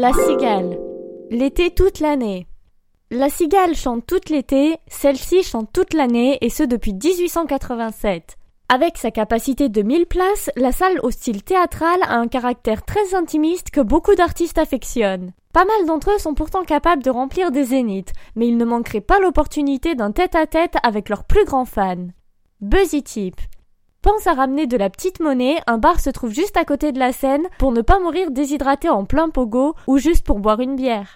La cigale. L'été toute l'année. La cigale chante toute l'été, celle-ci chante toute l'année et ce depuis 1887. Avec sa capacité de 1000 places, la salle au style théâtral a un caractère très intimiste que beaucoup d'artistes affectionnent. Pas mal d'entre eux sont pourtant capables de remplir des zéniths, mais ils ne manqueraient pas l'opportunité d'un tête-à-tête avec leurs plus grands fans. Buzzy Tip. Pense à ramener de la petite monnaie, un bar se trouve juste à côté de la scène pour ne pas mourir déshydraté en plein pogo ou juste pour boire une bière.